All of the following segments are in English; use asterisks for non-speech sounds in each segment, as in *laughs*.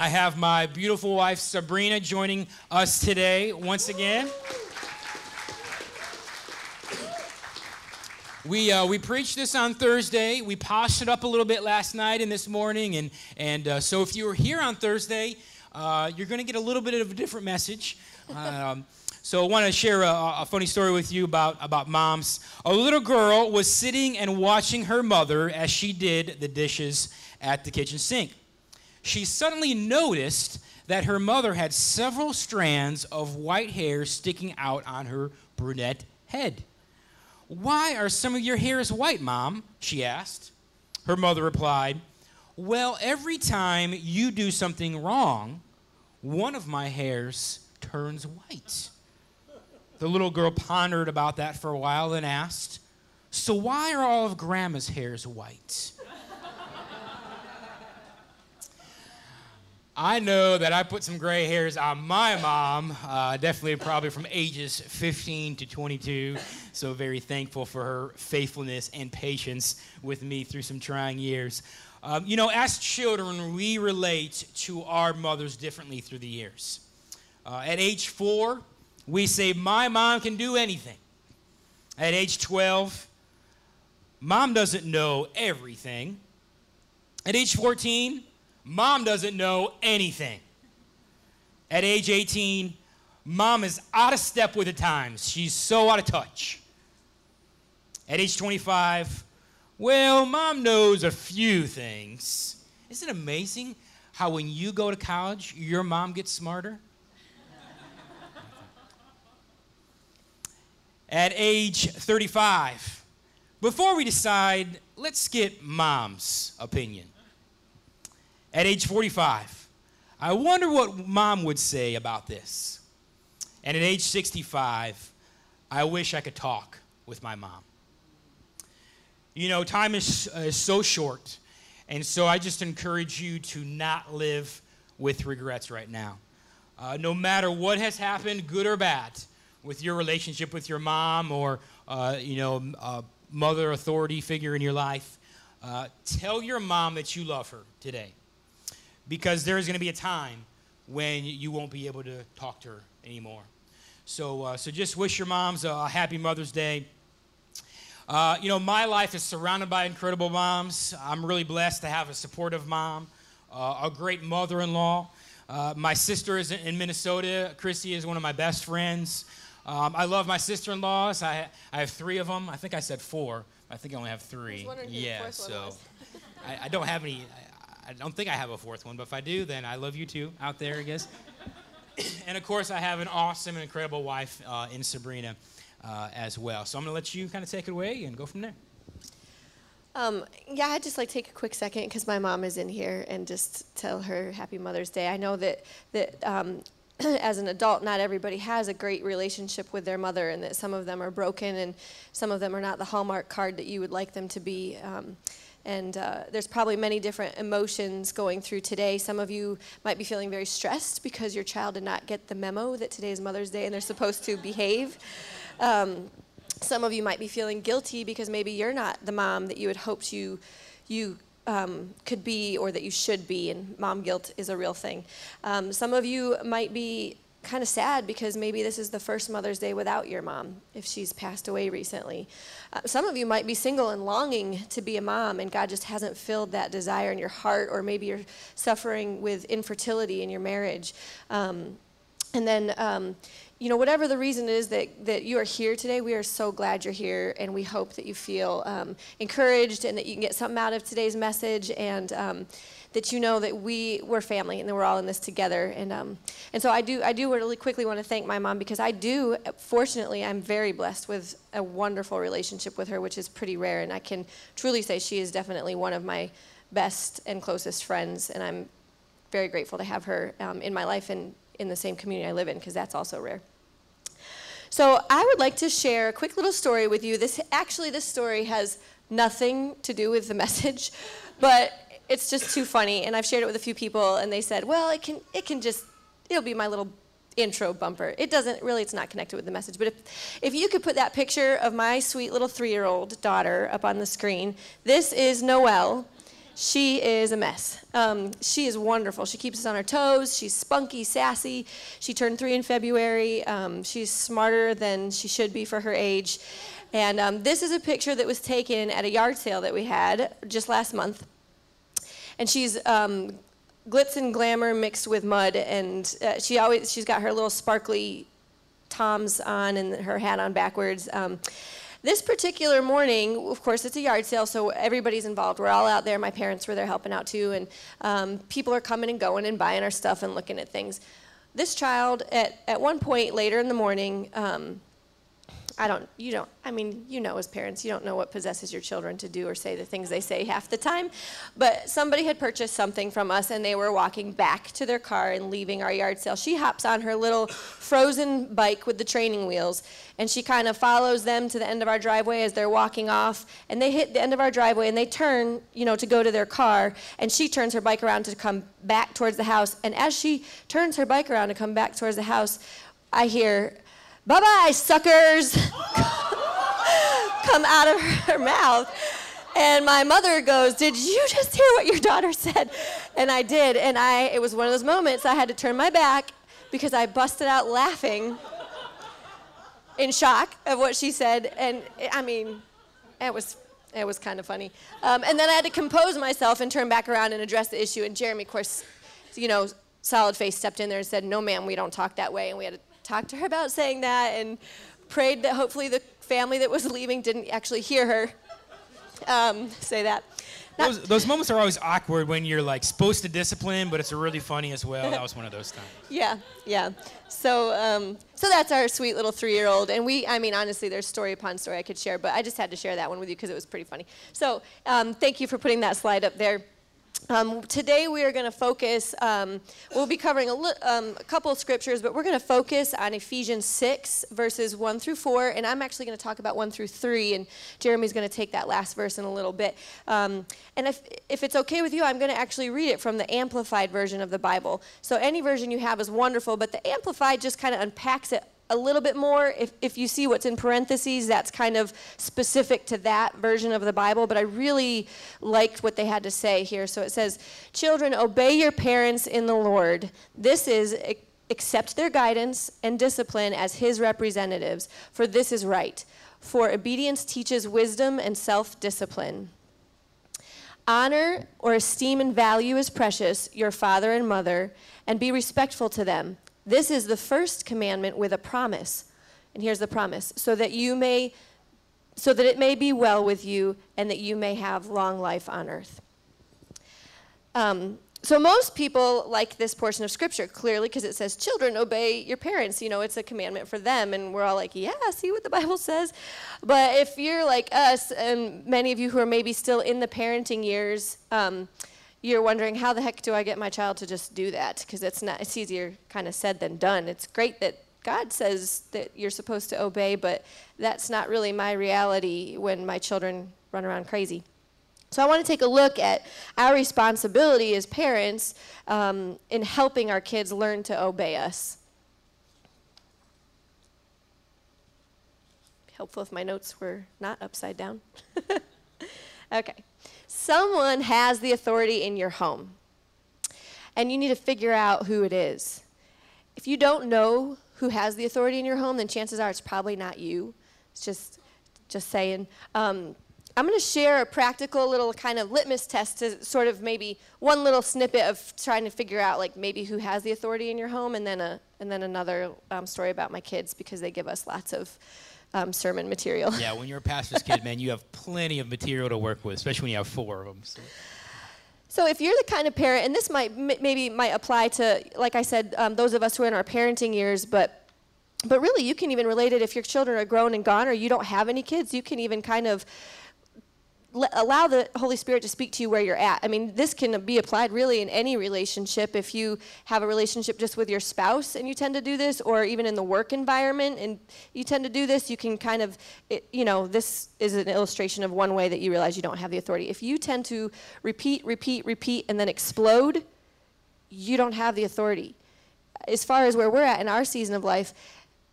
I have my beautiful wife Sabrina joining us today once again. We, uh, we preached this on Thursday. We polished it up a little bit last night and this morning. And, and uh, so if you were here on Thursday, uh, you're going to get a little bit of a different message. Um, so I want to share a, a, funny story with you about, about moms. A little girl was sitting and watching her mother as she did the dishes at the kitchen sink. She suddenly noticed that her mother had several strands of white hair sticking out on her brunette head. Why are some of your hairs white, Mom? she asked. Her mother replied, Well, every time you do something wrong, one of my hairs turns white. The little girl pondered about that for a while and asked, So why are all of Grandma's hairs white? I know that I put some gray hairs on my mom, uh, definitely probably from ages 15 to 22. So, very thankful for her faithfulness and patience with me through some trying years. Um, you know, as children, we relate to our mothers differently through the years. Uh, at age four, we say, My mom can do anything. At age 12, mom doesn't know everything. At age 14, Mom doesn't know anything. At age 18, mom is out of step with the times. She's so out of touch. At age 25, well, mom knows a few things. Isn't it amazing how when you go to college, your mom gets smarter? At age 35, before we decide, let's get mom's opinion at age 45. I wonder what mom would say about this. And at age 65, I wish I could talk with my mom. You know, time is, uh, is so short. And so I just encourage you to not live with regrets right now. Uh, no matter what has happened, good or bad, with your relationship with your mom or, uh, you know, a mother authority figure in your life, uh, tell your mom that you love her today because there is going to be a time when you won't be able to talk to her anymore. So, uh, so just wish your moms a happy Mother's Day. Uh, you know, my life is surrounded by incredible moms. I'm really blessed to have a supportive mom, uh, a great mother in law. Uh, my sister is in Minnesota. Chrissy is one of my best friends. Um, I love my sister in laws. I, I have three of them. I think I said four. I think I only have three. yeah, so *laughs* I, I, don't have any. I don't think I have a fourth one, but if I do, then I love you too out there, I guess. *coughs* and of course, I have an awesome and incredible wife uh, in Sabrina uh, as well. So I'm going to let you kind of take it away and go from there. Um, yeah, I'd just like take a quick second because my mom is in here and just tell her Happy Mother's Day. I know that that um, *clears throat* as an adult, not everybody has a great relationship with their mother, and that some of them are broken and some of them are not the hallmark card that you would like them to be. Um, and uh, there's probably many different emotions going through today. Some of you might be feeling very stressed because your child did not get the memo that today is Mother's Day and they're supposed to behave. Um, some of you might be feeling guilty because maybe you're not the mom that you had hoped you you um, could be or that you should be, and mom guilt is a real thing. Um, some of you might be kind of sad because maybe this is the first Mother's Day without your mom if she's passed away recently. Uh, some of you might be single and longing to be a mom, and God just hasn't filled that desire in your heart, or maybe you're suffering with infertility in your marriage. Um, and then, um, you know, whatever the reason is that, that you are here today, we are so glad you're here, and we hope that you feel um, encouraged and that you can get something out of today's message. And um, that you know that we we're family and that we're all in this together. And um, and so I do I do really quickly want to thank my mom because I do fortunately I'm very blessed with a wonderful relationship with her, which is pretty rare. And I can truly say she is definitely one of my best and closest friends, and I'm very grateful to have her um, in my life and in the same community I live in because that's also rare. So I would like to share a quick little story with you. This actually this story has nothing to do with the *laughs* message, but it's just too funny. And I've shared it with a few people, and they said, well, it can, it can just, it'll be my little intro bumper. It doesn't really, it's not connected with the message. But if, if you could put that picture of my sweet little three year old daughter up on the screen, this is Noelle. she is a mess. Um, she is wonderful. She keeps us on our toes. She's spunky, sassy. She turned three in February. Um, she's smarter than she should be for her age. And um, this is a picture that was taken at a yard sale that we had just last month. And she's um, glitz and glamour mixed with mud, and uh, she always she's got her little sparkly toms on and her hat on backwards. Um, this particular morning, of course, it's a yard sale, so everybody's involved. We're all out there. My parents were there helping out too, and um, people are coming and going and buying our stuff and looking at things. This child, at, at one point later in the morning, um, I don't, you don't, I mean, you know as parents, you don't know what possesses your children to do or say the things they say half the time. But somebody had purchased something from us and they were walking back to their car and leaving our yard sale. She hops on her little frozen bike with the training wheels and she kind of follows them to the end of our driveway as they're walking off. And they hit the end of our driveway and they turn, you know, to go to their car. And she turns her bike around to come back towards the house. And as she turns her bike around to come back towards the house, I hear, bye bye, suckers, *laughs* come out of her mouth. And my mother goes, Did you just hear what your daughter said? And I did. And I, it was one of those moments I had to turn my back because I busted out laughing in shock of what she said. And I mean, it was, it was kind of funny. Um, and then I had to compose myself and turn back around and address the issue. And Jeremy, of course, you know, solid face stepped in there and said, No, ma'am, we don't talk that way. And we had to talked to her about saying that and prayed that hopefully the family that was leaving didn't actually hear her um, say that. Those, those, moments are always awkward when you're like supposed to discipline, but it's really funny as well. That was one of those times. *laughs* yeah, yeah. So, um, so that's our sweet little three-year-old, and we, I mean, honestly, there's story upon story I could share, but I just had to share that one with you because it was pretty funny. So, um, thank you for putting that slide up there. Um, today we are going to focus, um, we'll be covering a, um, a, couple scriptures, but we're going to focus on Ephesians 6, verses 1 through 4, and I'm actually going to talk about 1 through 3, and Jeremy's going to take that last verse in a little bit. Um, and if, if it's okay with you, I'm going to actually read it from the Amplified version of the Bible. So any version you have is wonderful, but the Amplified just kind of unpacks it a little bit more. If, if you see what's in parentheses, that's kind of specific to that version of the Bible, but I really liked what they had to say here. So it says, Children, obey your parents in the Lord. This is accept their guidance and discipline as his representatives, for this is right. For obedience teaches wisdom and self discipline. Honor or esteem and value as precious your father and mother, and be respectful to them this is the first commandment with a promise. And here's the promise so that you may so that it may be well with you and that you may have long life on earth. Um, so most people like this portion of scripture clearly because it says children obey your parents you know it's a commandment for them and we're all like yeah see what the bible says but if you're like us and many of you who are maybe still in the parenting years um, you're wondering how the heck do I get my child to just do that? Because it's not it's easier kind of said than done. It's great that God says that you're supposed to obey, but that's not really my reality when my children run around crazy. So I want to take a look at our responsibility as parents um, in helping our kids learn to obey us. Helpful if my notes were not upside down. *laughs* okay. Someone has the authority in your home, and you need to figure out who it is. If you don't know who has the authority in your home, then chances are it's probably not you. It's just, just saying. Um, I'm going to share a practical little kind of litmus test to sort of maybe one little snippet of trying to figure out like maybe who has the authority in your home, and then a and then another um, story about my kids because they give us lots of um, sermon material. Yeah, when you're a pastor's kid, man, you have plenty of material to work with, especially when you have four of them. So. So if you're the kind of parent, and this might maybe might apply to, like I said, um, those of us who are in our parenting years, but but really you can even relate it if your children are grown and gone, or you don't have any kids. You can even kind of allow the Holy Spirit to speak to you where you're at. I mean, this can be applied really in any relationship. If you have a relationship just with your spouse and you tend to do this, or even in the work environment and you tend to do this, you can kind of, it, you know, this is an illustration of one way that you realize you don't have the authority. If you tend to repeat, repeat, repeat, and then explode, you don't have the authority. As far as where we're at in our season of life,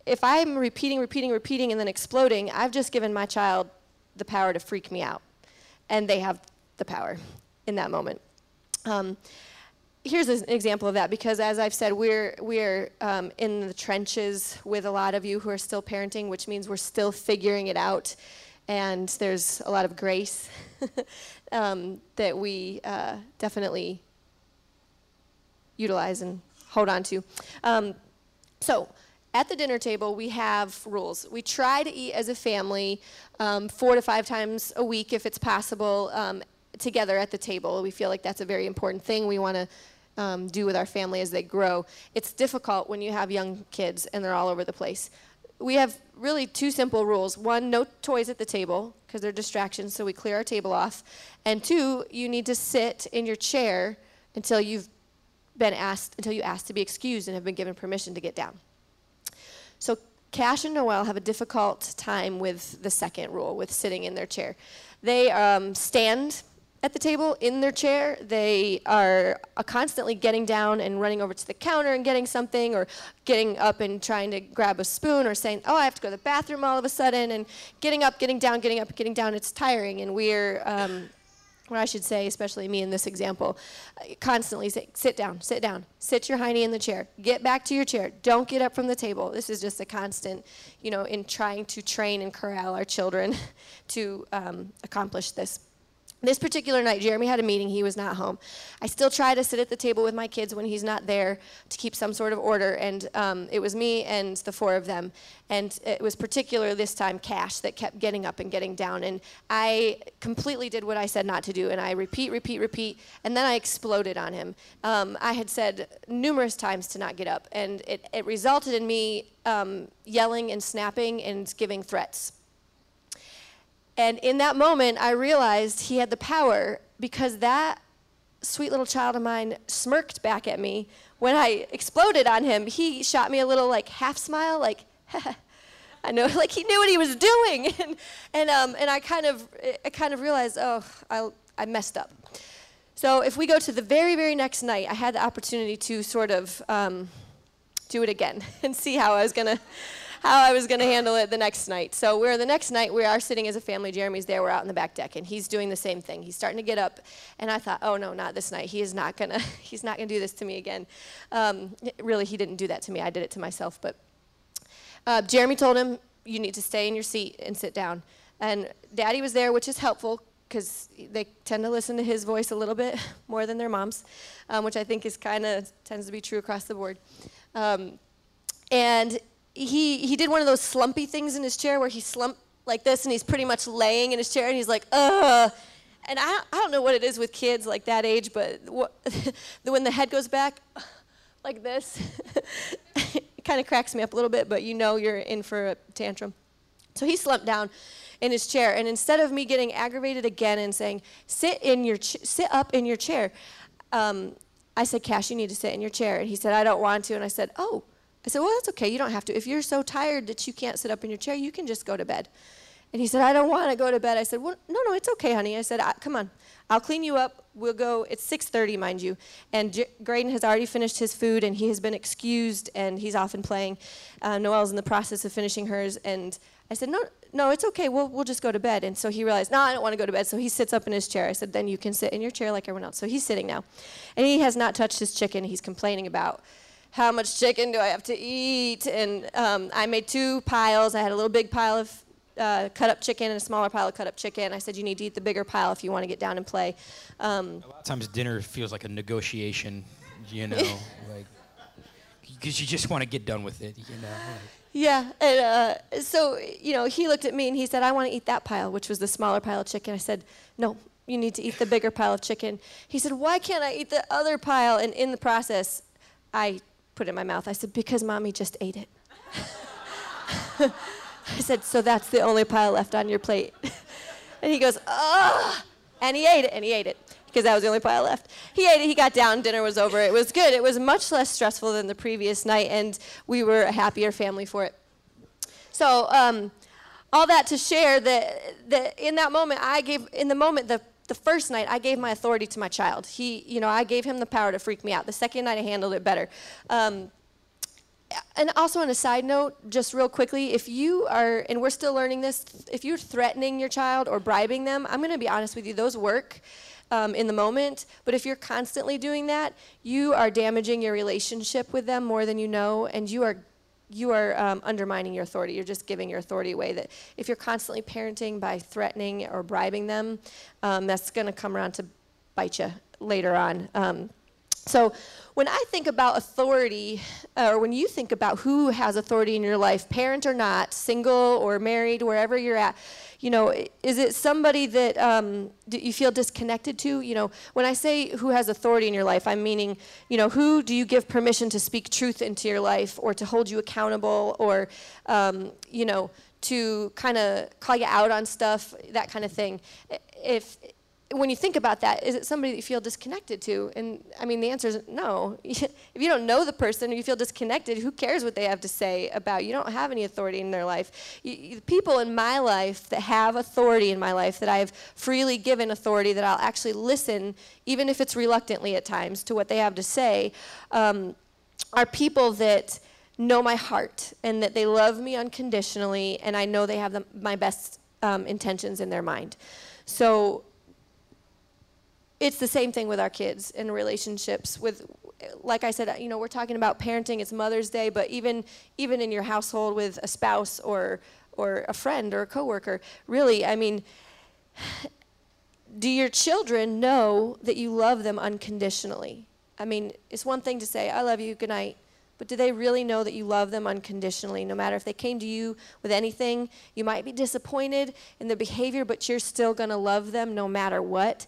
if I'm repeating, repeating, repeating, and then exploding, I've just given my child the power to freak me out and they have the power. in that moment. Um, here's an example of that because as I've said, we're we're um, in the trenches with a lot of you who are still parenting, which means we're still figuring it out, and there's a lot of grace *laughs* um, that we uh, definitely utilize and hold on to. Um, so. At the dinner table, we have rules. We try to eat as a family um, four to five times a week, if it's possible, um, together at the table. We feel like that's a very important thing. We want to um, do with our family as they grow. It's difficult when you have young kids and they're all over the place. We have really two simple rules. One, no toys at the table because they're distractions, so we clear our table off. And two, you need to sit in your chair until you've been asked, until you ask to be excused and have been given permission to get down. So Cash and Noelle have a difficult time with the second rule, with sitting in their chair. They um, stand at the table in their chair. They are uh, constantly getting down and running over to the counter and getting something, or getting up and trying to grab a spoon, or saying, Oh, I have to go to the bathroom all of a sudden, and getting up, getting down, getting up, getting down. It's tiring, and we're. Um, or I should say, especially me in this example, constantly say, sit down, sit down, sit your hiney in the chair, get back to your chair, don't get up from the table. This is just a constant, you know, in trying to train and corral our children *laughs* to um, accomplish this. This particular night, Jeremy had a meeting. He was not home. I still try to sit at the table with my kids when he's not there to keep some sort of order. And um, it was me and the four of them. And it was particular this time Cash that kept getting up and getting down. And I completely did what I said not to do. And I repeat, repeat, repeat. And then I exploded on him. Um, I had said numerous times to not get up. And it, it resulted in me um, yelling and snapping and giving threats. And in that moment, I realized he had the power because that sweet little child of mine smirked back at me. When I exploded on him, he shot me a little like half smile, like, *laughs* I know, like he knew what he was doing. *laughs* And, and, um, and I kind of, I kind of realized, oh, I, I messed up. So if we go to the very, very next night, I had the opportunity to sort of um, do it again *laughs* and see how I was going to how I was going to handle it the next night. So we're the next night, we are sitting as a family. Jeremy's there, we're out in the back deck, and he's doing the same thing. He's starting to get up, and I thought, oh no, not this night. He is not going *laughs* to, he's not going to do this to me again. Um, really, he didn't do that to me. I did it to myself. But uh, Jeremy told him, you need to stay in your seat and sit down. And Daddy was there, which is helpful because they tend to listen to his voice a little bit *laughs* more than their moms, um, which I think is kind of tends to be true across the board. Um, and he, he did one of those slumpy things in his chair where he slumped like this and he's pretty much laying in his chair and he's like, ugh. And I, I don't know what it is with kids like that age, but what, *laughs* when the head goes back *laughs* like this, *laughs* it kind of cracks me up a little bit, but you know you're in for a tantrum. So he slumped down in his chair, and instead of me getting aggravated again and saying, sit, in your sit up in your chair, um, I said, Cash, you need to sit in your chair. And he said, I don't want to. And I said, Oh, I said, Well, that's okay. You don't have to. If you're so tired that you can't sit up in your chair, you can just go to bed. And he said, I don't want to go to bed. I said, Well, no, no, it's okay, honey. I said, Come on. I'll clean you up. We'll go. It's 6:30, mind you. And J- Graydon has already finished his food, and he has been excused, and he's off and playing. Uh, Noelle's in the process of finishing hers, and I said, No, no, it's okay. We'll we'll just go to bed. And so he realized, No, I don't want to go to bed. So he sits up in his chair. I said, Then you can sit in your chair like everyone else. So he's sitting now, and he has not touched his chicken. He's complaining about how much chicken do I have to eat? And um, I made two piles. I had a little big pile of uh, cut up chicken and a smaller pile of cut up chicken. I said, you need to eat the bigger pile if you want to get down and play. Um, a lot of times dinner feels like a negotiation, you know, *laughs* like, because you just want to get done with it, you know. Like. Yeah, and uh, so, you know, he looked at me and he said, I want to eat that pile, which was the smaller pile of chicken. I said, no, you need to eat the bigger pile of chicken. He said, why can't I eat the other pile? And in the process, I put it in my mouth. I said, Because mommy just ate it. *laughs* I said, So that's the only pile left on your plate. *laughs* and he goes, Oh, and he ate it, and he ate it because that was the only pile left. He ate it, he got down, dinner was over. It was good. It was much less stressful than the previous night, and we were a happier family for it. So, um, all that to share that, that in that moment, I gave, in the moment, the the first night I gave my authority to my child. He, you know, I gave him the power to freak me out. The second night I handled it better. Um, and also on a side note, just real quickly, if you are, and we're still learning this, if you're threatening your child or bribing them, I'm going to be honest with you, those work. um, in the moment. But if you're constantly doing that, you are damaging your relationship with them more than you know, and you are you are um, undermining your authority. You're just giving your authority away. That if you're constantly parenting by threatening or bribing them, um, that's going to come around to bite you later on. Um, so when I think about authority, uh, or when you think about who has authority in your life, parent or not, single or married, wherever you're at, you know, is it somebody that um, you feel disconnected to? You know, when I say who has authority in your life, I'm meaning, you know, who do you give permission to speak truth into your life or to hold you accountable or, um, you know, to kind of call you out on stuff, that kind of thing. If when you think about that, is it somebody that you feel disconnected to? And I mean, the answer is no. *laughs* if you don't know the person or you feel disconnected, who cares what they have to say about you? You don't have any authority in their life. You, you, people in my life that have authority in my life, that I have freely given authority, that I'll actually listen, even if it's reluctantly at times, to what they have to say, um, are people that know my heart and that they love me unconditionally, and I know they have the, my best um, intentions in their mind. So it's the same thing with our kids and relationships with like i said you know we're talking about parenting it's mother's day but even even in your household with a spouse or or a friend or a coworker really i mean do your children know that you love them unconditionally? I mean it's one thing to say i love you good night but do they really know that you love them unconditionally? No matter if they came to you with anything you might be disappointed in their behavior but you're still going to love them no matter what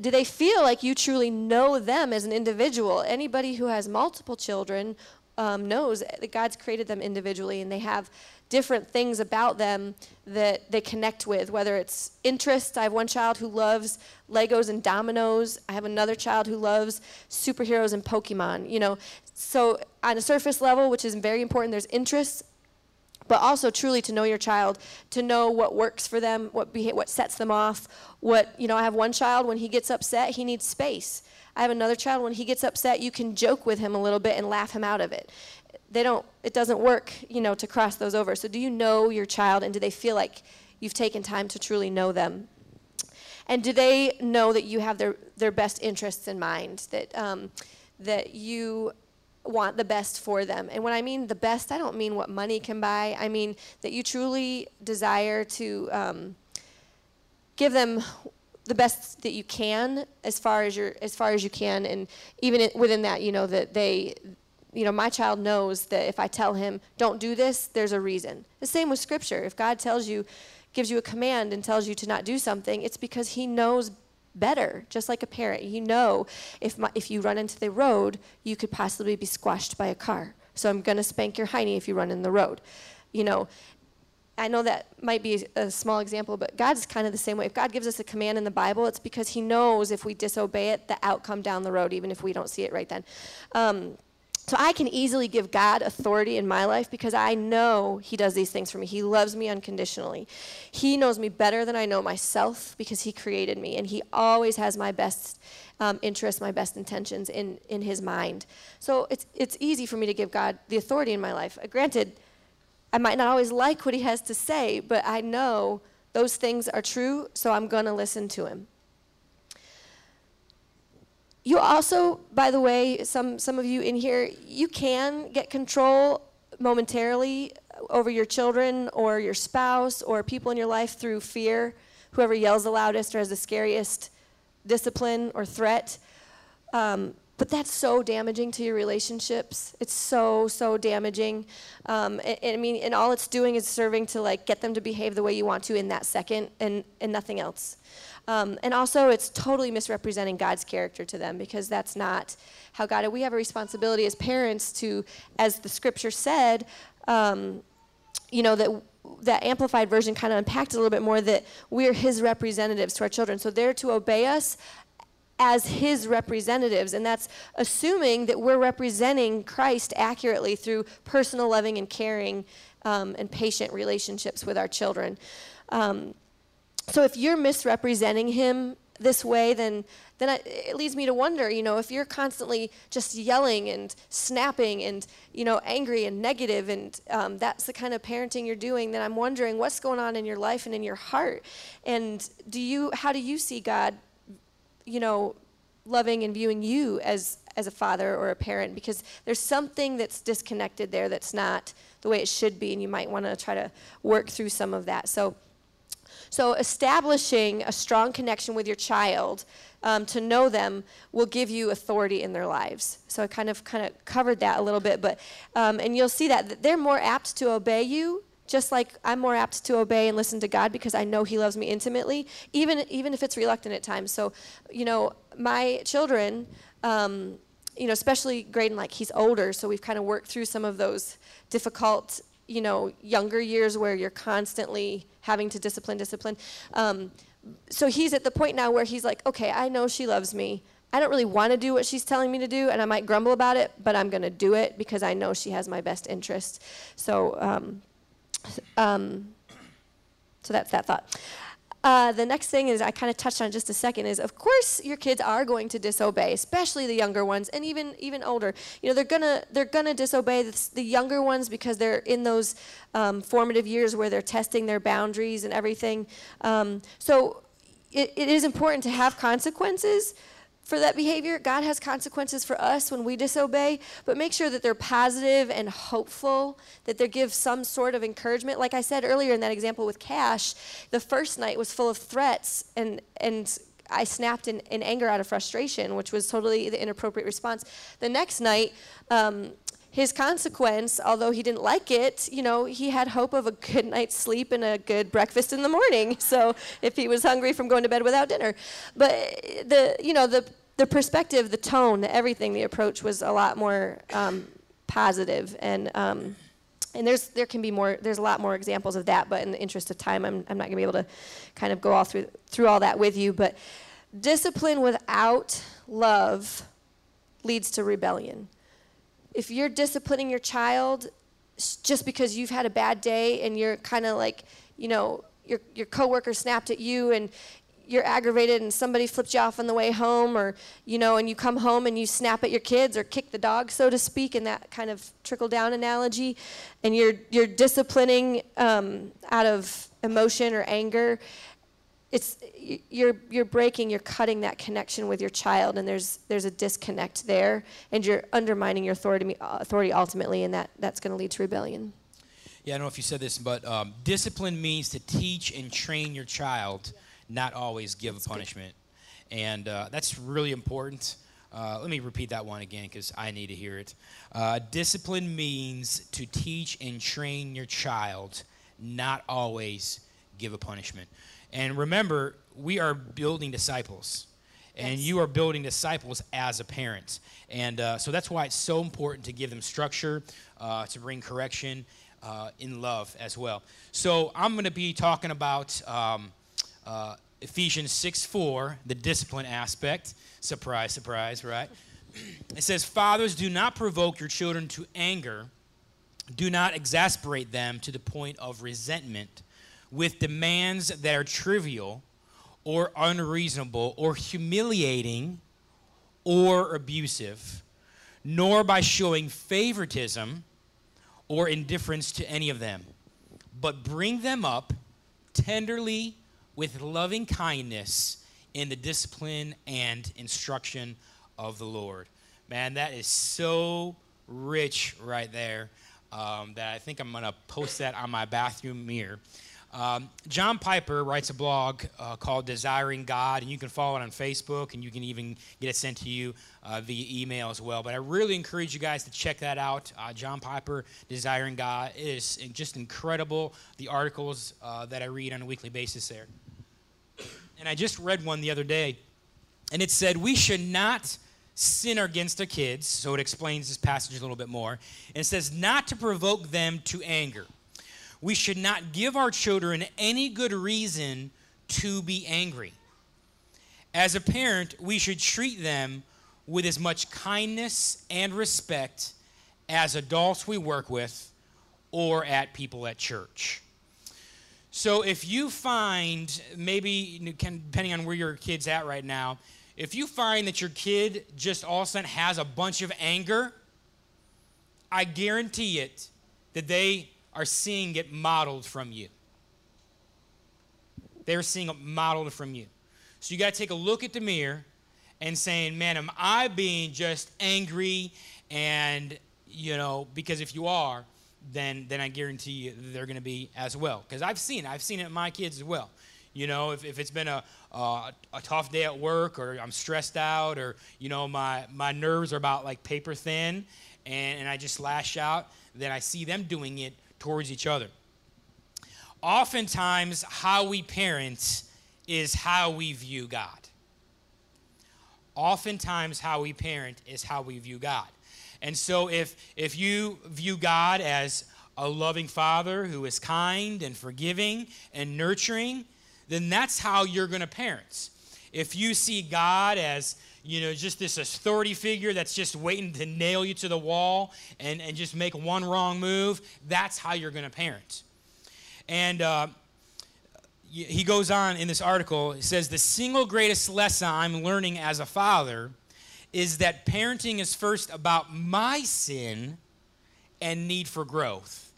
do they feel like you truly know them as an individual? Anybody who has multiple children um, knows that God's created them individually and they have different things about them that they connect with, whether it's interests. I have one child who loves Legos and dominoes. I have another child who loves superheroes and Pokemon. You know, so on a surface level, which is very important, there's interests but also truly to know your child, to know what works for them, what beha- what sets them off. What you know, I have one child when he gets upset, he needs space. I have another child when he gets upset, you can joke with him a little bit and laugh him out of it. They don't. It doesn't work, you know, to cross those over. So, do you know your child, and do they feel like you've taken time to truly know them? And do they know that you have their their best interests in mind? That um, that you want the best for them. And when I mean the best, I don't mean what money can buy. I mean that you truly desire to um, give them the best that you can as far as your as far as you can and even within that you know that they you know my child knows that if i tell him don't do this there's a reason the same with scripture if god tells you gives you a command and tells you to not do something it's because he knows better, just like a parent. You know if, my, if you run into the road, you could possibly be squashed by a car. So I'm going to spank your hiney if you run in the road. You know, I know that might be a small example, but God's kind of the same way. If God gives us a command in the Bible, it's because He knows if we disobey it, the outcome down the road, even if we don't see it right then. Um, so I can easily give God authority in my life because I know He does these things for me. He loves me unconditionally. He knows me better than I know myself because He created me, and He always has my best um, interests, my best intentions in, in His mind. So it's, it's easy for me to give God the authority in my life. Uh, granted, I might not always like what He has to say, but I know those things are true, so I'm going to listen to Him. You also, by the way, some, some of you in here, you can get control momentarily over your children or your spouse or people in your life through fear, whoever yells the loudest or has the scariest discipline or threat. Um, but that's so damaging to your relationships. It's so so damaging. Um, and, and, I mean, and all it's doing is serving to like get them to behave the way you want to in that second, and and nothing else. Um, and also, it's totally misrepresenting God's character to them because that's not how God. We have a responsibility as parents to, as the Scripture said, um, you know that that amplified version kind of unpacked a little bit more that we're His representatives to our children. So they're to obey us as his representatives. And that's assuming that we're representing Christ accurately through personal loving and caring um, and patient relationships with our children. Um, so if you're misrepresenting him this way, then then it leads me to wonder, you know, if you're constantly just yelling and snapping and you know angry and negative, and um, that's the kind of parenting you're doing, then I'm wondering what's going on in your life and in your heart, and do you how do you see God you know, loving and viewing you as as a father or a parent because there's something that's disconnected there that's not the way it should be and you might want to try to work through some of that. So so establishing a strong connection with your child um, to know them will give you authority in their lives. So i kind of kind of covered that a little bit but um, and you'll see that they're more apt to obey you just like I'm more apt to obey and listen to God because I know He loves me intimately, even even if it's reluctant at times. So, you know, my children, um, you know, especially Graydon, like he's older, so we've kind of worked through some of those difficult, you know, younger years where you're constantly having to discipline, discipline. Um, so he's at the point now where he's like, okay, I know she loves me. I don't really want to do what she's telling me to do, and I might grumble about it, but I'm going to do it because I know she has my best interest. So, um, um, so that's that thought. Uh, the next thing is I kind of touched on just a second is of course your kids are going to disobey, especially the younger ones and even even older. You know they're gonna they're gonna disobey the, the younger ones because they're in those um, formative years where they're testing their boundaries and everything. Um, so it, it is important to have consequences, for that behavior. God has consequences for us when we disobey, but make sure that they're positive and hopeful, that they give some sort of encouragement. Like I said earlier in that example with Cash, the first night was full of threats and and I snapped in, in anger out of frustration, which was totally the inappropriate response. The next night, um, his consequence, although he didn't like it, you know, he had hope of a good night's sleep and a good breakfast in the morning. *laughs* So if he was hungry from going to bed without dinner, but the you know the the perspective, the tone, the everything, the approach was a lot more um, positive and. Um, and there's there can be more there's a lot more examples of that but in the interest of time i'm, I'm not going to be able to kind of go all through through all that with you but discipline without love leads to rebellion if you're disciplining your child just because you've had a bad day and you're kind of like you know your your coworker snapped at you and you're aggravated and somebody flipped you off on the way home or you know and you come home and you snap at your kids or kick the dog so to speak in that kind of trickle down analogy and you're you're disciplining um, out of emotion or anger it's you're you're breaking you're cutting that connection with your child and there's there's a disconnect there and you're undermining your authority authority ultimately and that that's going to lead to rebellion yeah i don't know if you said this but um, discipline means to teach and train your child not always give a punishment. And uh, that's really important. Uh, let me repeat that one again because I need to hear it. Uh, discipline means to teach and train your child, not always give a punishment. And remember, we are building disciples. And yes. you are building disciples as a parent. And uh, so that's why it's so important to give them structure, uh, to bring correction uh, in love as well. So I'm going to be talking about. Um, uh, Ephesians 6 4, the discipline aspect. Surprise, surprise, right? *clears throat* It says, Fathers, do not provoke your children to anger. Do not exasperate them to the point of resentment with demands that are trivial or unreasonable or humiliating or abusive, nor by showing favoritism or indifference to any of them, but bring them up tenderly with loving kindness in the discipline and instruction of the Lord. Man, that is so rich right there um, that I think I'm going to post that on my bathroom mirror. Um, John Piper writes a blog uh, called Desiring God, and you can follow it on Facebook, and you can even get it sent to you uh, via email as well. But I really encourage you guys to check that out. Uh, John Piper, Desiring God, it is just incredible. The articles uh, that I read on a weekly basis there. And I just read one the other day, and it said, We should not sin against our kids. So it explains this passage a little bit more. And it says, Not to provoke them to anger. We should not give our children any good reason to be angry. As a parent, we should treat them with as much kindness and respect as adults we work with or at people at church. So if you find, maybe depending on where your kid's at right now, if you find that your kid just all of a sudden has a bunch of anger, I guarantee it that they are seeing it modeled from you. They're seeing it modeled from you. So you got to take a look at the mirror and saying, man, am I being just angry? And, you know, because if you are, then, then I guarantee you they're going to be as well. Because I've seen. I've seen it in my kids as well. You know, if, if it's been a, a tough day at work or I'm stressed out or, you know, my, my nerves are about like paper thin and, and I just lash out, then I see them doing it towards each other. Oftentimes, how we parent is how we view God. Oftentimes, how we parent is how we view God. And so, if, if you view God as a loving father who is kind and forgiving and nurturing, then that's how you're going to parent. If you see God as you know, just this authority figure that's just waiting to nail you to the wall and, and just make one wrong move, that's how you're going to parent. And uh, he goes on in this article, he says, The single greatest lesson I'm learning as a father is that parenting is first about my sin and need for growth,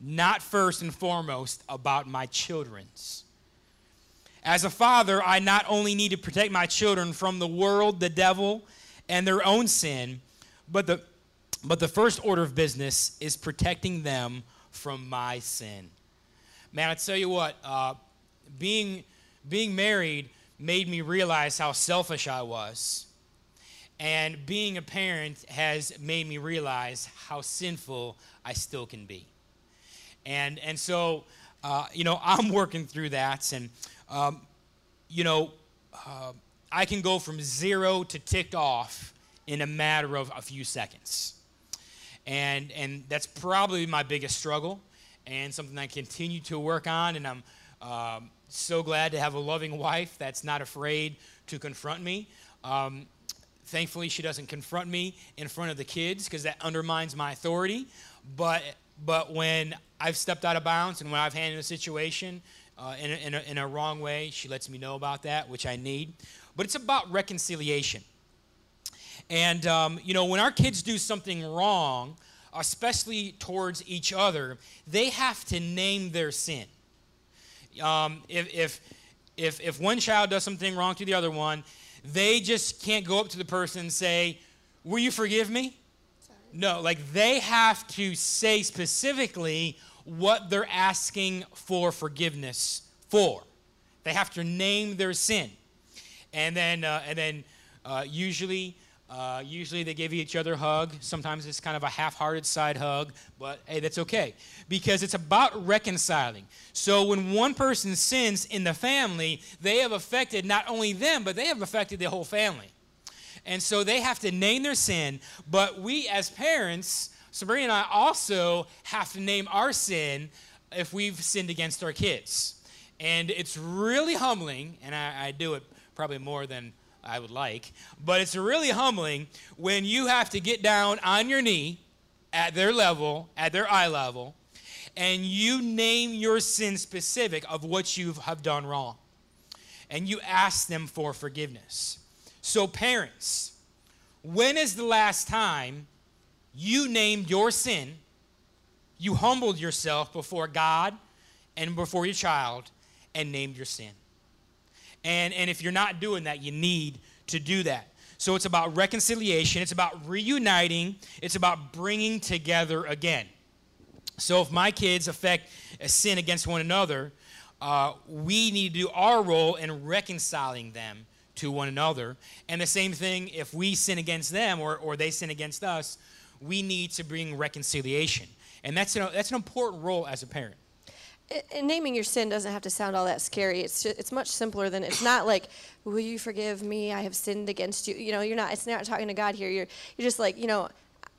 not first and foremost about my children's. As a father, I not only need to protect my children from the world, the devil, and their own sin, but the, but the first order of business is protecting them from my sin. Man, I tell you what, uh, being, being married made me realize how selfish I was. And being a parent has made me realize how sinful I still can be. And, and so, uh, you know, I'm working through that. And um, you know, uh, I can go from zero to ticked off in a matter of a few seconds. And, and that's probably my biggest struggle and something I continue to work on. And I'm um, so glad to have a loving wife that's not afraid to confront me. Um, thankfully, she doesn't confront me in front of the kids because that undermines my authority. But, but when I've stepped out of bounds and when I've handled a situation uh, in, a, in, a, in a wrong way. She lets me know about that, which I need. But it's about reconciliation. And, um, you know, when our kids do something wrong, especially towards each other, they have to name their sin. Um, if, if, if, if one child does something wrong to the other one, they just can't go up to the person and say, Will you forgive me? Sorry. No, like they have to say specifically what they're asking for forgiveness for. They have to name their sin. And then, uh, and then uh, usually, uh, usually they give each other a hug. Sometimes it's kind of a half-hearted side hug, but hey, that's okay because it's about reconciling. So when one person sins in the family, they have affected not only them, but they have affected the whole family. And so they have to name their sin. But we as parents Sabrina and I also have to name our sin if we've sinned against our kids. And it's really humbling, and I, I do it probably more than I would like, but it's really humbling when you have to get down on your knee at their level, at their eye level, and you name your sin specific of what you have done wrong. And you ask them for forgiveness. So, parents, when is the last time you named your sin, you humbled yourself before God and before your child and named your sin. And, and if you're not doing that, you need to do that. So it's about reconciliation, it's about reuniting, it's about bringing together again. So if my kids affect a sin against one another, uh, we need to do our role in reconciling them to one another. And the same thing if we sin against them or, or they sin against us, we need to bring reconciliation. And that's an, that's an important role as a parent. And naming your sin doesn't have to sound all that scary. It's just, it's much simpler than it's not like, "Will you forgive me? I have sinned against you." You know, you're not. It's not talking to God here. You're you're just like, you know,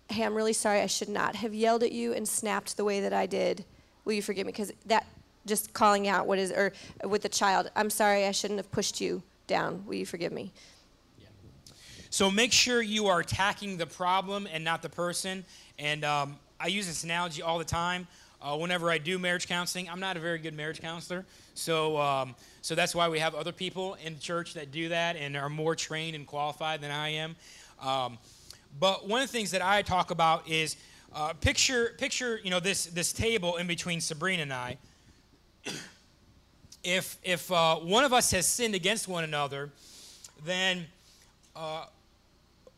hey, I'm really sorry. I should not have yelled at you and snapped the way that I did. Will you forgive me? Because that just calling out what is or with the child, I'm sorry. I shouldn't have pushed you down. Will you forgive me? So make sure you are attacking the problem and not the person. And um, I use this analogy all the time. Uh, whenever I do marriage counseling, I'm not a very good marriage counselor. So, um, so that's why we have other people in church that do that and are more trained and qualified than I am. Um, but one of the things that I talk about is uh, picture, picture, you know, this this table in between Sabrina and I. if if uh, one of us has sinned against one another, then uh,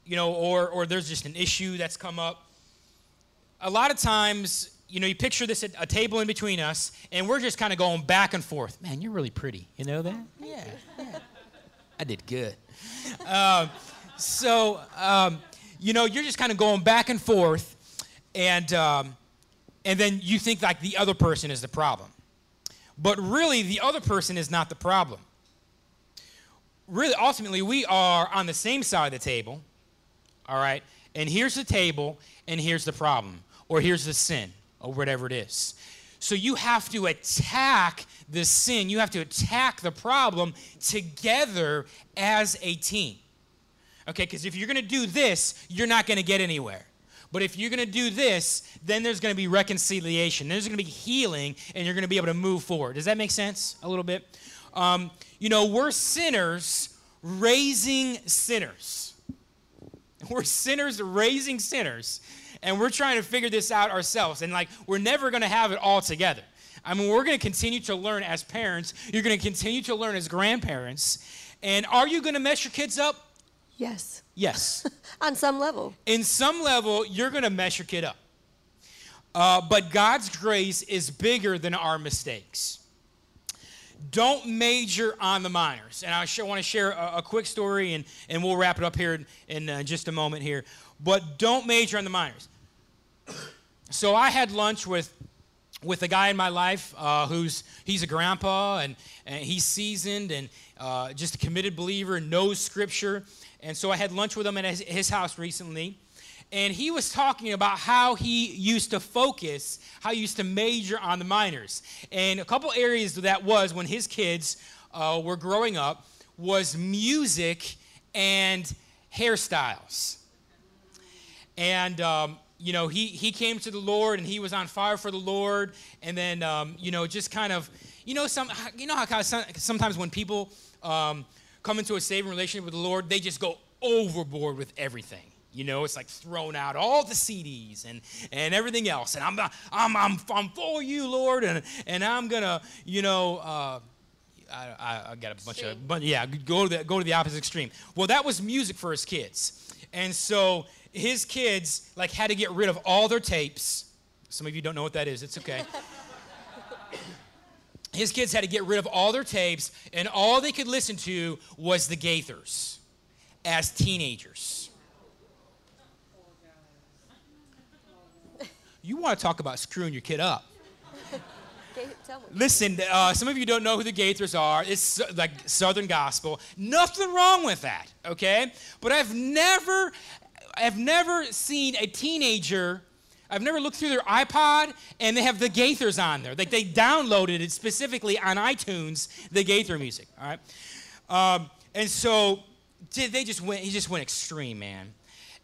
you know, or, or there's just an issue that's come up, a lot of times, you know, you picture this at a table in between us, and we're just kind of going back and forth. Man, you're really pretty. You know that? Yeah. yeah. I did good. Um, so, um, you know, you're just kind of going back and forth, and um, and then you think like the other person is the problem, but really the other person is not the problem. Really, ultimately, we are on the same side of the table. All right, and here's the table, and here's the problem, or here's the sin, or whatever it is. So you have to attack the sin, you have to attack the problem together as a team. Okay, because if you're going to do this, you're not going to get anywhere. But if you're going to do this, then there's going to be reconciliation. There's going to be healing, and you're going to be able to move forward. Does that make sense a little bit? Um, you know, we're sinners raising sinners. *laughs* We're sinners raising sinners, and we're trying to figure this out ourselves. And like, we're never going to have it all together. I mean, we're going to continue to learn as parents. You're going to continue to learn as grandparents. And are you going to mess your kids up? Yes. Yes. *laughs* On some level. In some level, you're going to mess your kid up. Uh, but God's grace is bigger than our mistakes. Don't major on the minors. And I want to share a, a, quick story, and, and we'll wrap it up here in, in uh, just a moment here. But don't major on the minors. *coughs* so I had lunch with with a guy in my life uh, who's he's a grandpa and, and he's seasoned and uh, just a committed believer knows scripture and so I had lunch with him at his house recently. And he was talking about how he used to focus, how he used to major on the minors. And a couple areas that was when his kids uh, were growing up was music and hairstyles. And, um, you know, he, he came to the Lord and he was on fire for the Lord. And then, um, you know, just kind of, you know, some, you know how sometimes when people um, come into a saving relationship with the Lord, they just go overboard with everything. You know, it's like thrown out all the CDs and, and everything else. And I'm, I'm, I'm, I'm for you, Lord. And, and I'm going to, you know, uh, I, I, I, got a bunch of, but yeah, go to, the, go to the opposite extreme. Well, that was music for his kids. And so his kids, like, had to get rid of all their tapes. Some of you don't know what that is. It's okay. *laughs* his kids had to get rid of all their tapes, and all they could listen to was the Gaithers as teenagers. You want to talk about screwing your kid up. Listen, uh, some of you don't know who the Gaithers are. It's like Southern gospel. Nothing wrong with that, okay? But I've never, I've never seen a teenager I've never looked through their iPod and they have the Gaithers on there. Like they downloaded it specifically on iTunes, the Gaither music. All right, um, and so they just went. He just went extreme, man.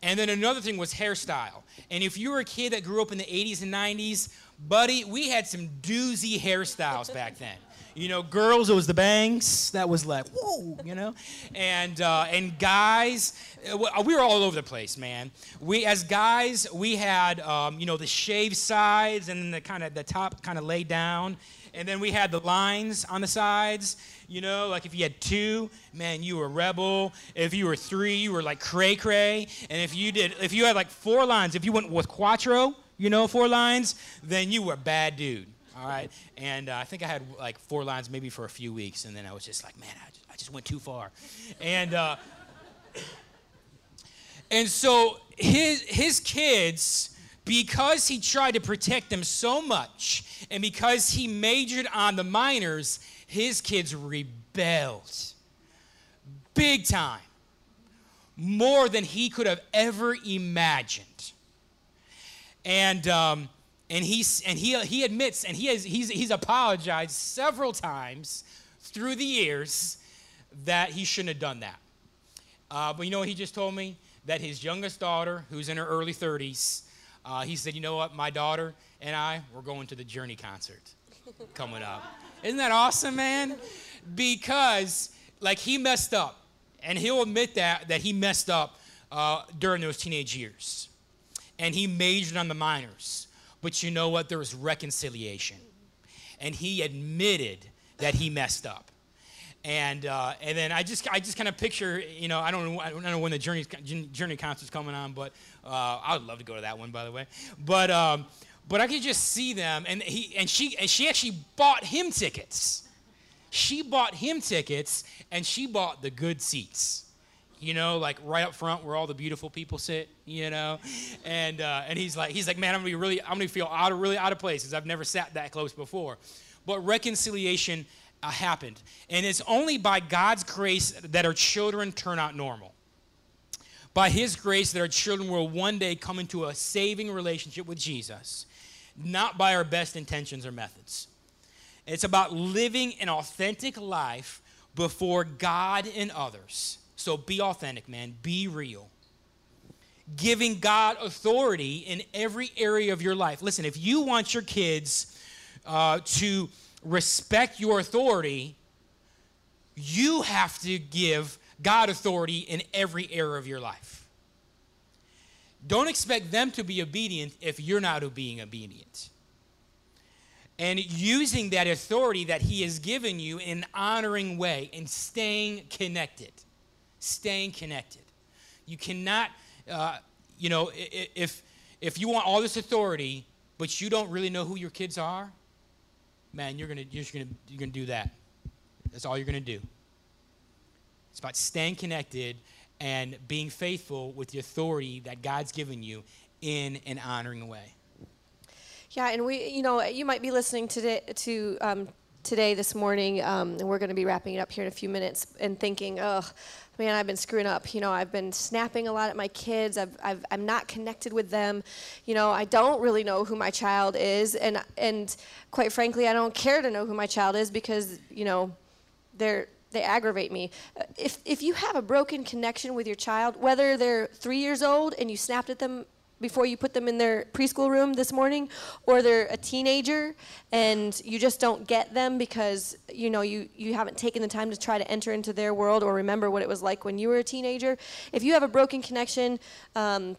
And then another thing was hairstyle. And if you were a kid that grew up in the 80s and 90s, buddy, we had some doozy hairstyles back *laughs* then. You know, girls, it was the bangs. That was like, whoa, you know? And, uh, and guys, uh, we were all over the place, man. We, as guys, we had, um, you know, the shaved sides and the kind of, the top kind of laid down. And then we had the lines on the sides. You know, like if you had two, man, you were rebel. If you were three, you were like cray cray. And if you did, if you had like four lines, if you went with quattro, you know, four lines, then you were bad dude all right? And uh, I think I had like four lines maybe for a few weeks, and then I was just like, man, I just, I just went too far. And, uh, *coughs* and so his, his kids, because he tried to protect them so much, and because he majored on the minors, his kids rebelled big time, more than he could have ever imagined. And, um, and he's and he he admits and he has he's he's apologized several times through the years that he shouldn't have done that. Uh, but you know what he just told me? That his youngest daughter, who's in her early 30s, uh, he said, you know what, my daughter and I, we're going to the Journey concert *laughs* coming up. Isn't that awesome, man? Because like he messed up, and he'll admit that that he messed up uh, during those teenage years, and he majored on the minors. But you know what? There was reconciliation. And he admitted that he messed up. And, uh, and then I just, I just kind of picture, you know, I don't know, I don't know when the Journey, Journey concert's coming on, but uh, I would love to go to that one, by the way. But, um, but I could just see them, and he, and she, and she actually bought him tickets. She bought him tickets, and she bought the good seats you know, like right up front where all the beautiful people sit, you know, and uh, and he's like, he's like, man, I'm gonna be really, I'm gonna feel out of really out of place because I've never sat that close before, but reconciliation happened, and it's only by God's grace that our children turn out normal. By His grace, that our children will one day come into a saving relationship with Jesus, not by our best intentions or methods. It's about living an authentic life before God and others so be authentic, man. Be real. Giving God authority in every area of your life. Listen, if you want your kids uh, to respect your authority, you have to give God authority in every area of your life. Don't expect them to be obedient if you're not being obedient. And using that authority that He has given you in an honoring way and staying connected staying connected. You cannot, uh, you know, if, if you want all this authority, but you don't really know who your kids are, man, you're gonna you're gonna you're gonna do that. That's all you're gonna do. It's about staying connected and being faithful with the authority that God's given you in an honoring way. Yeah, and we, you know, you might be listening today to um, today this morning, um, and we're going to be wrapping it up here in a few minutes, and thinking, oh, man, I've been screwing up. You know, I've been snapping a lot at my kids. I've, I've, I'm not connected with them. You know, I don't really know who my child is, and and quite frankly, I don't care to know who my child is because you know, they're they aggravate me. If if you have a broken connection with your child, whether they're three years old and you snapped at them before you put them in their preschool room this morning or they're a teenager and you just don't get them because you know you, you haven't taken the time to try to enter into their world or remember what it was like when you were a teenager. If you have a broken connection um,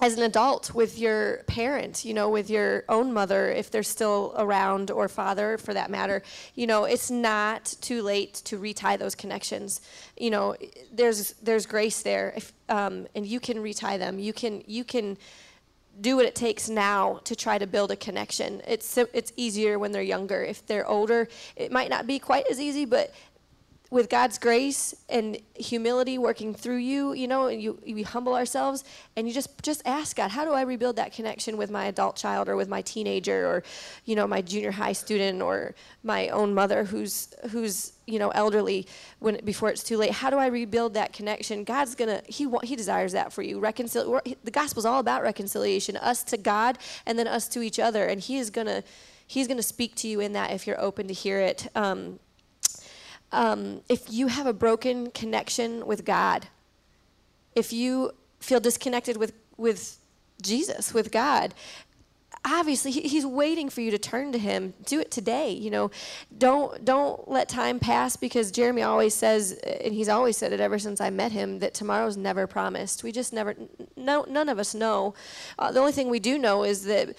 as an adult with your parent, you know, with your own mother, if they're still around, or father for that matter, you know, it's not too late to retie those connections. You know, there's there's grace there, if, um, and you can retie them. You can you can do what it takes now to try to build a connection. It's it's easier when they're younger. If they're older, it might not be quite as easy, but with God's grace and humility working through you, you know, and you we humble ourselves and you just just ask God, how do I rebuild that connection with my adult child or with my teenager or you know, my junior high student or my own mother who's who's, you know, elderly when before it's too late. How do I rebuild that connection? God's to he he desires that for you. Reconcil the gospel's all about reconciliation, us to God and then us to each other, and he is to he's to speak to you in that if you're open to hear it. Um, um, if you have a broken connection with God, if you feel disconnected with, with Jesus, with God, obviously he's waiting for you to turn to him. Do it today you know. Don't don't let time pass because jeremy always says and he's always said it ever since i met him that tomorrow's never promised. We just never no, none of us know. Uh, the only thing we do know is that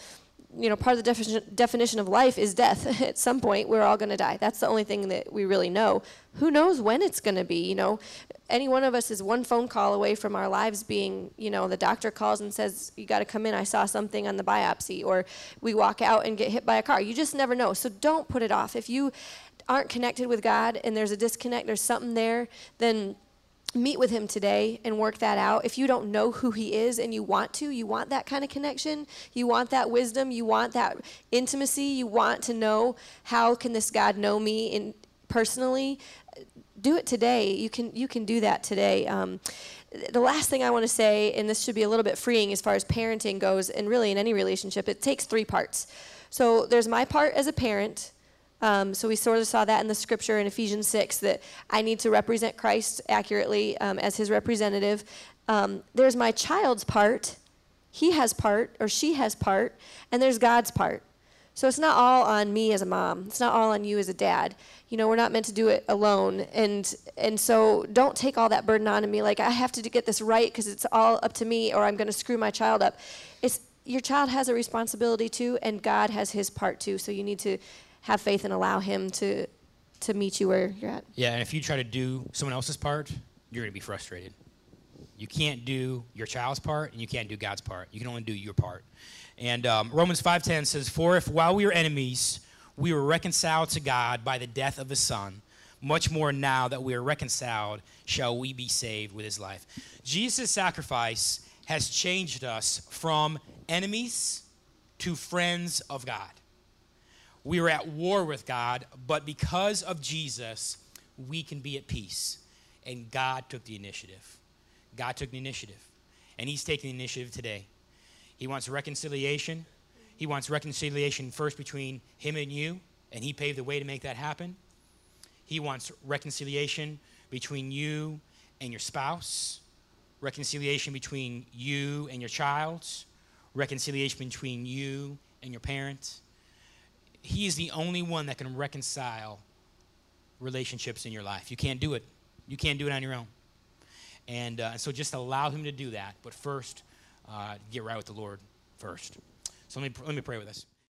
you know, part of the definition, definition of life is death. *laughs* At some point, we're all going to die. That's the only thing that we really know. Who knows when it's going to be? You know, any one of us is one phone call away from our lives being, you know, the doctor calls and says, "You got to come in. I saw something on the biopsy," or we walk out and get hit by a car. You just never know. So don't put it off. If you aren't connected with God and there's a disconnect, there's something there, then meet with him today and work that out. If you don't know who he is and you want to, you want that kind of connection, you want that wisdom, you want that intimacy, you want to know how can this God know me in personally, do it today. You can you can do that today. Um, the last thing I want to say, and this should be a little bit freeing as far as parenting goes, and really in any relationship, it takes three parts. So there's my part as a parent um, so we sort of saw that in the scripture in Ephesians 6 that I need to represent Christ accurately um, as his representative. Um, there's my child's part, he has part, or she has part, and there's God's part. So it's not all on me as a mom. It's not all on you as a dad. You know, we're not meant to do it alone. And and so don't take all that burden on me like I have to get this right because it's all up to me or I'm going to screw my child up. It's your child has a responsibility too and God has his part too. So you need to have faith and allow Him to to meet you where you're at. Yeah, and if you try to do someone else's part, you're going to be frustrated. You can't do your child's part, and you can't do God's part. You can only do your part. And um, Romans 5.10 says, For if while we were enemies, we were reconciled to God by the death of his Son, much more now that we are reconciled, shall we be saved with his life. Jesus' sacrifice has changed us from enemies to friends of God. We were at war with God, but because of Jesus, we can be at peace. And God took the initiative. God took the initiative. And He's taking the initiative today. He wants reconciliation. He wants reconciliation first between Him and you, and He paved the way to make that happen. He wants reconciliation between you and your spouse, reconciliation between you and your child, reconciliation between you and your parents. He is the only one that can reconcile relationships in your life. You can't do it. You can't do it on your own. And uh, so just allow Him to do that. But first, uh, get right with the Lord first. So let me, let me pray with us.